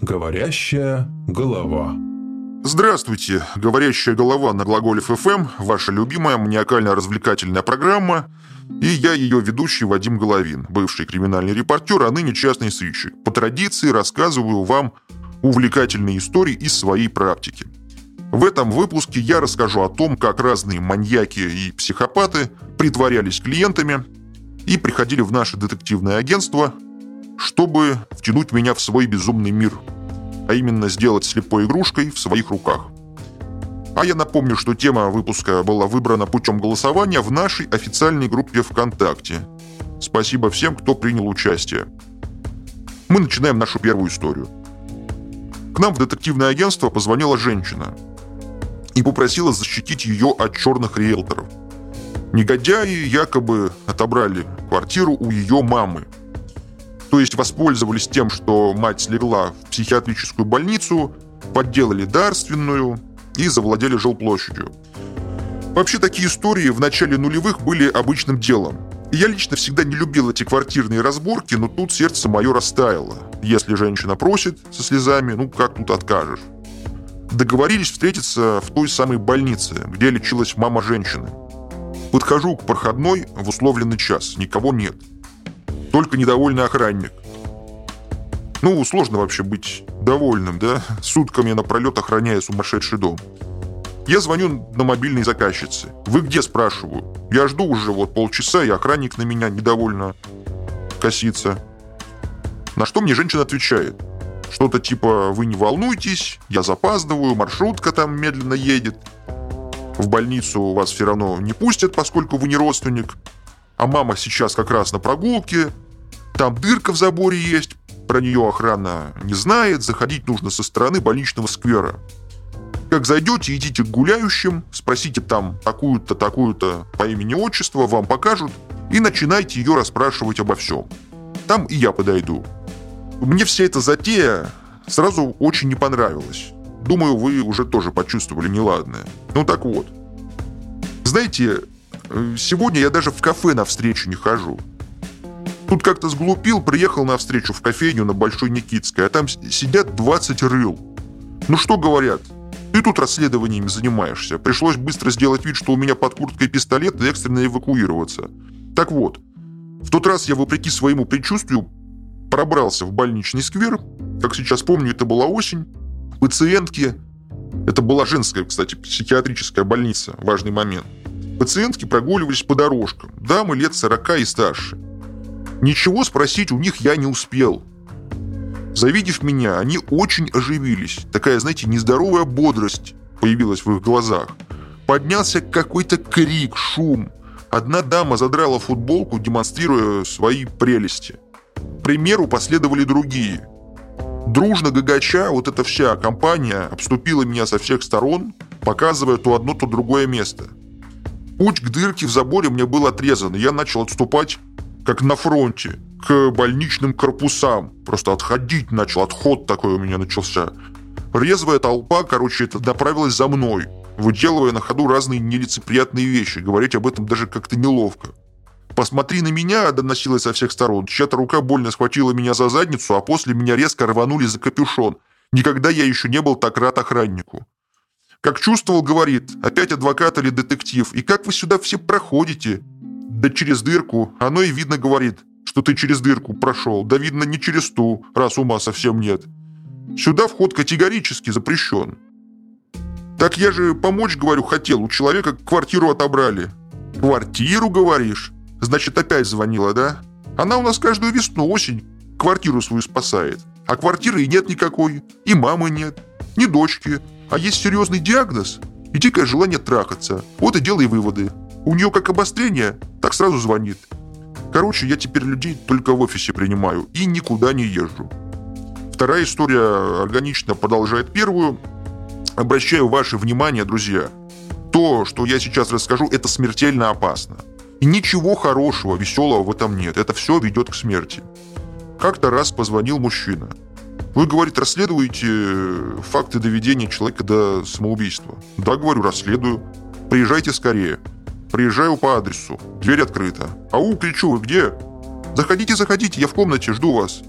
Говорящая голова. Здравствуйте, говорящая голова на глаголе ФМ, ваша любимая маниакально-развлекательная программа, и я ее ведущий Вадим Головин, бывший криминальный репортер, а ныне частный сыщик. По традиции рассказываю вам увлекательные истории из своей практики. В этом выпуске я расскажу о том, как разные маньяки и психопаты притворялись клиентами и приходили в наше детективное агентство, чтобы втянуть меня в свой безумный мир, а именно сделать слепой игрушкой в своих руках. А я напомню, что тема выпуска была выбрана путем голосования в нашей официальной группе ВКонтакте. Спасибо всем, кто принял участие. Мы начинаем нашу первую историю. К нам в детективное агентство позвонила женщина и попросила защитить ее от черных риэлторов. Негодяи якобы отобрали квартиру у ее мамы – то есть воспользовались тем, что мать слегла в психиатрическую больницу, подделали дарственную и завладели жилплощадью. Вообще такие истории в начале нулевых были обычным делом. Я лично всегда не любил эти квартирные разборки, но тут сердце мое растаяло. Если женщина просит со слезами, ну как тут откажешь? Договорились встретиться в той самой больнице, где лечилась мама женщины. Подхожу к проходной в условленный час, никого нет – только недовольный охранник. Ну, сложно вообще быть довольным, да? Сутками напролет охраняя сумасшедший дом. Я звоню на мобильной заказчице. «Вы где?» – спрашиваю. Я жду уже вот полчаса, и охранник на меня недовольно косится. На что мне женщина отвечает. Что-то типа «Вы не волнуйтесь, я запаздываю, маршрутка там медленно едет». В больницу вас все равно не пустят, поскольку вы не родственник. А мама сейчас как раз на прогулке, там дырка в заборе есть, про нее охрана не знает, заходить нужно со стороны больничного сквера. Как зайдете, идите к гуляющим, спросите там такую-то, такую-то по имени-отчеству, вам покажут, и начинайте ее расспрашивать обо всем. Там и я подойду. Мне вся эта затея сразу очень не понравилась. Думаю, вы уже тоже почувствовали неладное. Ну так вот. Знаете, э, сегодня я даже в кафе на встречу не хожу. Тут как-то сглупил, приехал на встречу в кофейню на Большой Никитской, а там сидят 20 рыл. Ну что говорят? Ты тут расследованиями занимаешься. Пришлось быстро сделать вид, что у меня под курткой пистолет и экстренно эвакуироваться. Так вот, в тот раз я, вопреки своему предчувствию, пробрался в больничный сквер. Как сейчас помню, это была осень. Пациентки... Это была женская, кстати, психиатрическая больница. Важный момент. Пациентки прогуливались по дорожкам. Дамы лет 40 и старше. Ничего спросить у них я не успел. Завидев меня, они очень оживились. Такая, знаете, нездоровая бодрость появилась в их глазах. Поднялся какой-то крик, шум. Одна дама задрала футболку, демонстрируя свои прелести. К примеру последовали другие. Дружно гагача, вот эта вся компания обступила меня со всех сторон, показывая то одно, то другое место. Путь к дырке в заборе мне был отрезан, и я начал отступать как на фронте, к больничным корпусам. Просто отходить начал, отход такой у меня начался. Резвая толпа, короче, это направилась за мной, выделывая на ходу разные нелицеприятные вещи. Говорить об этом даже как-то неловко. «Посмотри на меня!» – доносилось со всех сторон. Чья-то рука больно схватила меня за задницу, а после меня резко рванули за капюшон. Никогда я еще не был так рад охраннику. Как чувствовал, говорит, опять адвокат или детектив, и как вы сюда все проходите? Да через дырку. Оно и видно говорит, что ты через дырку прошел. Да видно не через ту, раз ума совсем нет. Сюда вход категорически запрещен. Так я же помочь, говорю, хотел. У человека квартиру отобрали. Квартиру, говоришь? Значит, опять звонила, да? Она у нас каждую весну, осень квартиру свою спасает. А квартиры и нет никакой. И мамы нет. Ни дочки. А есть серьезный диагноз и дикое желание трахаться. Вот и делай выводы. У нее как обострение, так сразу звонит. Короче, я теперь людей только в офисе принимаю и никуда не езжу. Вторая история органично продолжает первую. Обращаю ваше внимание, друзья, то, что я сейчас расскажу, это смертельно опасно. И ничего хорошего, веселого в этом нет. Это все ведет к смерти. Как-то раз позвонил мужчина. Вы, говорит, расследуете факты доведения человека до самоубийства. Да, говорю, расследую. Приезжайте скорее. Приезжаю по адресу. Дверь открыта. Ау, кричу, вы где? Заходите, заходите, я в комнате, жду вас.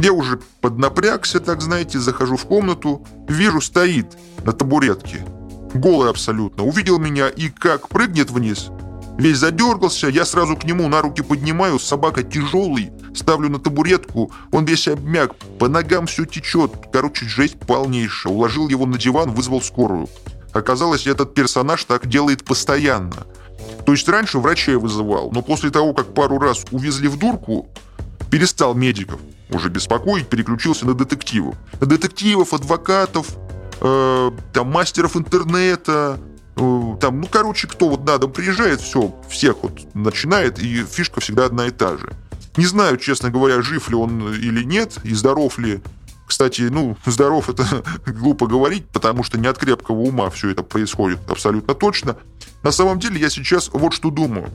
Я уже поднапрягся, так знаете, захожу в комнату, вижу, стоит на табуретке. Голый абсолютно. Увидел меня и как прыгнет вниз. Весь задергался, я сразу к нему на руки поднимаю, собака тяжелый, ставлю на табуретку, он весь обмяк, по ногам все течет. Короче, жесть полнейшая. Уложил его на диван, вызвал скорую. Оказалось, этот персонаж так делает постоянно. То есть раньше врачей вызывал, но после того, как пару раз увезли в дурку, перестал медиков уже беспокоить, переключился на детективов. На детективов, адвокатов, э, там мастеров интернета, э, там, ну, короче, кто вот на дом приезжает, все, всех вот начинает, и фишка всегда одна и та же. Не знаю, честно говоря, жив ли он или нет, и здоров ли. Кстати, ну, здоров это глупо говорить, потому что не от крепкого ума все это происходит абсолютно точно. На самом деле я сейчас вот что думаю.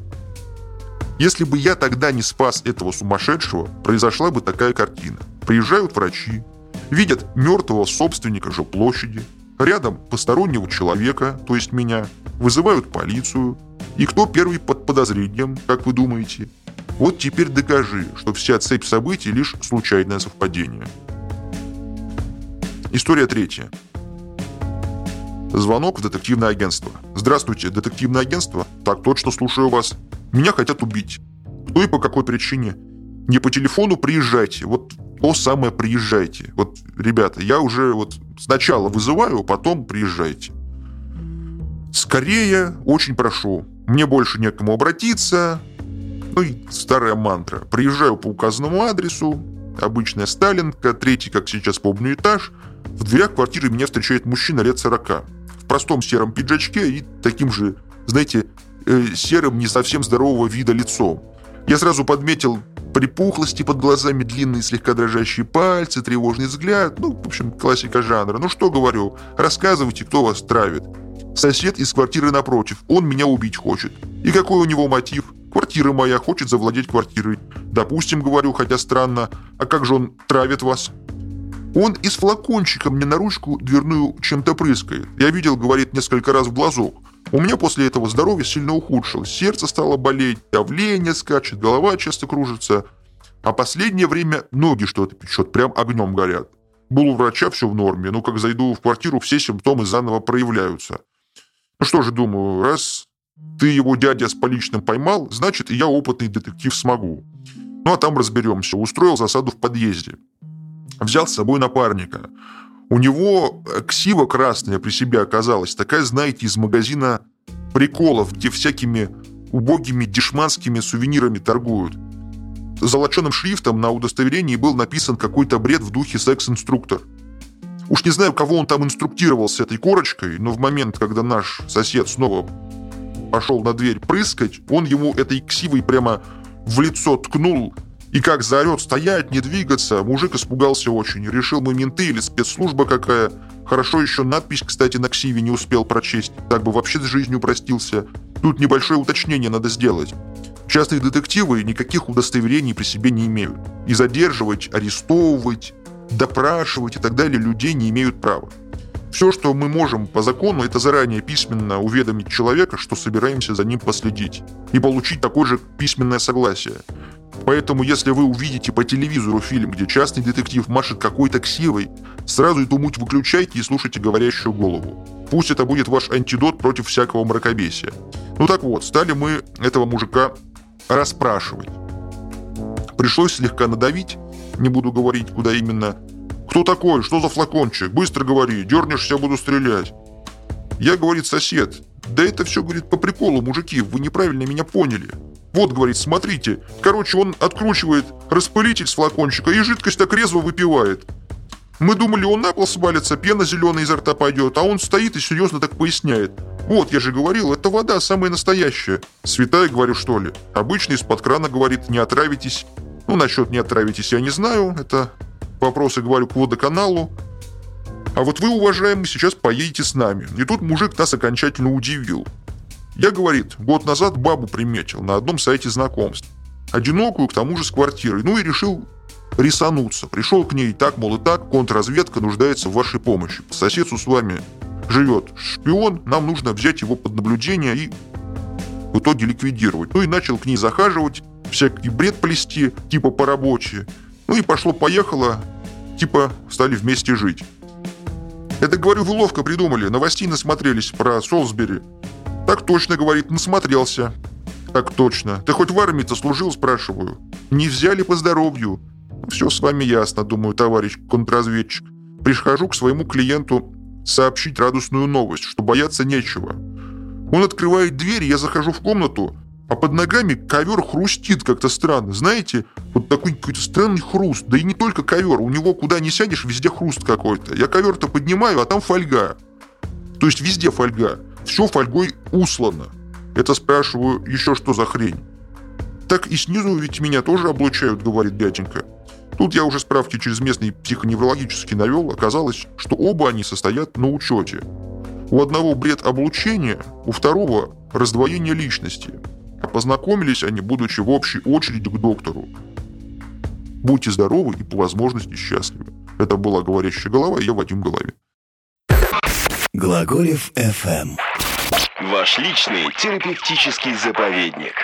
Если бы я тогда не спас этого сумасшедшего, произошла бы такая картина. Приезжают врачи, видят мертвого собственника жилплощади, рядом постороннего человека, то есть меня, вызывают полицию. И кто первый под подозрением, как вы думаете? Вот теперь докажи, что вся цепь событий лишь случайное совпадение. История третья. Звонок в детективное агентство. Здравствуйте, детективное агентство? Так точно, слушаю вас. Меня хотят убить. Кто и по какой причине? Не по телефону приезжайте. Вот то самое приезжайте. Вот, ребята, я уже вот сначала вызываю, потом приезжайте. Скорее, очень прошу. Мне больше некому обратиться. Ну и старая мантра. Приезжаю по указанному адресу. Обычная Сталинка, третий, как сейчас помню, этаж. В дверях квартиры меня встречает мужчина лет 40. В простом сером пиджачке и таким же, знаете, э, серым, не совсем здорового вида лицом. Я сразу подметил припухлости под глазами, длинные слегка дрожащие пальцы, тревожный взгляд. Ну, в общем, классика жанра. Ну что говорю, рассказывайте, кто вас травит. Сосед из квартиры напротив, он меня убить хочет. И какой у него мотив? Квартира моя, хочет завладеть квартирой. Допустим, говорю, хотя странно. А как же он травит вас? Он из флакончика мне на ручку дверную чем-то прыскает. Я видел, говорит, несколько раз в глазок. У меня после этого здоровье сильно ухудшилось. Сердце стало болеть, давление скачет, голова часто кружится. А последнее время ноги что-то печет, прям огнем горят. Был у врача, все в норме, но как зайду в квартиру, все симптомы заново проявляются. Ну что же, думаю, раз ты его дядя с поличным поймал, значит, и я опытный детектив смогу. Ну а там разберемся. Устроил засаду в подъезде. Взял с собой напарника. У него ксива красная при себе оказалась, такая, знаете, из магазина приколов, где всякими убогими дешманскими сувенирами торгуют. Золоченым шрифтом на удостоверении был написан какой-то бред в духе «секс-инструктор». Уж не знаю, кого он там инструктировал с этой корочкой, но в момент, когда наш сосед снова пошел на дверь прыскать, он ему этой ксивой прямо в лицо ткнул и как заорет стоять, не двигаться, мужик испугался очень. Решил мы менты или спецслужба какая. Хорошо еще надпись, кстати, на ксиве не успел прочесть. Так бы вообще с жизнью простился. Тут небольшое уточнение надо сделать. Частные детективы никаких удостоверений при себе не имеют. И задерживать, арестовывать, допрашивать и так далее людей не имеют права. Все, что мы можем по закону, это заранее письменно уведомить человека, что собираемся за ним последить, и получить такое же письменное согласие. Поэтому, если вы увидите по телевизору фильм, где частный детектив машет какой-то ксивой, сразу эту муть выключайте и слушайте говорящую голову. Пусть это будет ваш антидот против всякого мракобесия. Ну так вот, стали мы этого мужика расспрашивать. Пришлось слегка надавить, не буду говорить, куда именно. «Кто такой? Что за флакончик? Быстро говори, дернешься, буду стрелять». Я, говорит, сосед. Да это все, говорит, по приколу, мужики, вы неправильно меня поняли. Вот, говорит, смотрите. Короче, он откручивает распылитель с флакончика и жидкость так резво выпивает. Мы думали, он на пол свалится, пена зеленая изо рта пойдет, а он стоит и серьезно так поясняет. Вот, я же говорил, это вода самая настоящая. Святая, говорю, что ли? Обычно из-под крана говорит, не отравитесь. Ну, насчет не отравитесь я не знаю, это вопросы, говорю, к водоканалу. А вот вы, уважаемый, сейчас поедете с нами. И тут мужик нас окончательно удивил. Я, говорит, год назад бабу приметил на одном сайте знакомств. Одинокую, к тому же с квартирой. Ну и решил рисануться. Пришел к ней так, мол, и так, контрразведка нуждается в вашей помощи. По соседству с вами живет шпион, нам нужно взять его под наблюдение и в итоге ликвидировать. Ну и начал к ней захаживать, всякий бред плести, типа по рабочей. Ну и пошло-поехало, типа стали вместе жить. Это, говорю, вы ловко придумали, новостей насмотрелись про Солсбери. Так точно, говорит, насмотрелся. Так точно. Ты хоть в армии-то служил, спрашиваю? Не взяли по здоровью. Все с вами ясно, думаю, товарищ контрразведчик. Прихожу к своему клиенту сообщить радостную новость, что бояться нечего. Он открывает дверь, я захожу в комнату, а под ногами ковер хрустит как-то странно. Знаете, вот такой какой-то странный хруст. Да и не только ковер, у него куда не сядешь, везде хруст какой-то. Я ковер-то поднимаю, а там фольга. То есть везде фольга. Все фольгой услано. Это спрашиваю, еще что за хрень? Так и снизу ведь меня тоже облучают, говорит дяденька. Тут я уже справки через местный психоневрологический навел, оказалось, что оба они состоят на учете. У одного бред облучения, у второго раздвоение личности. А познакомились они, будучи в общей очереди к доктору. Будьте здоровы и по возможности счастливы. Это была «Говорящая голова» и я Вадим Головин. Глаголев FM. Ваш личный терапевтический заповедник.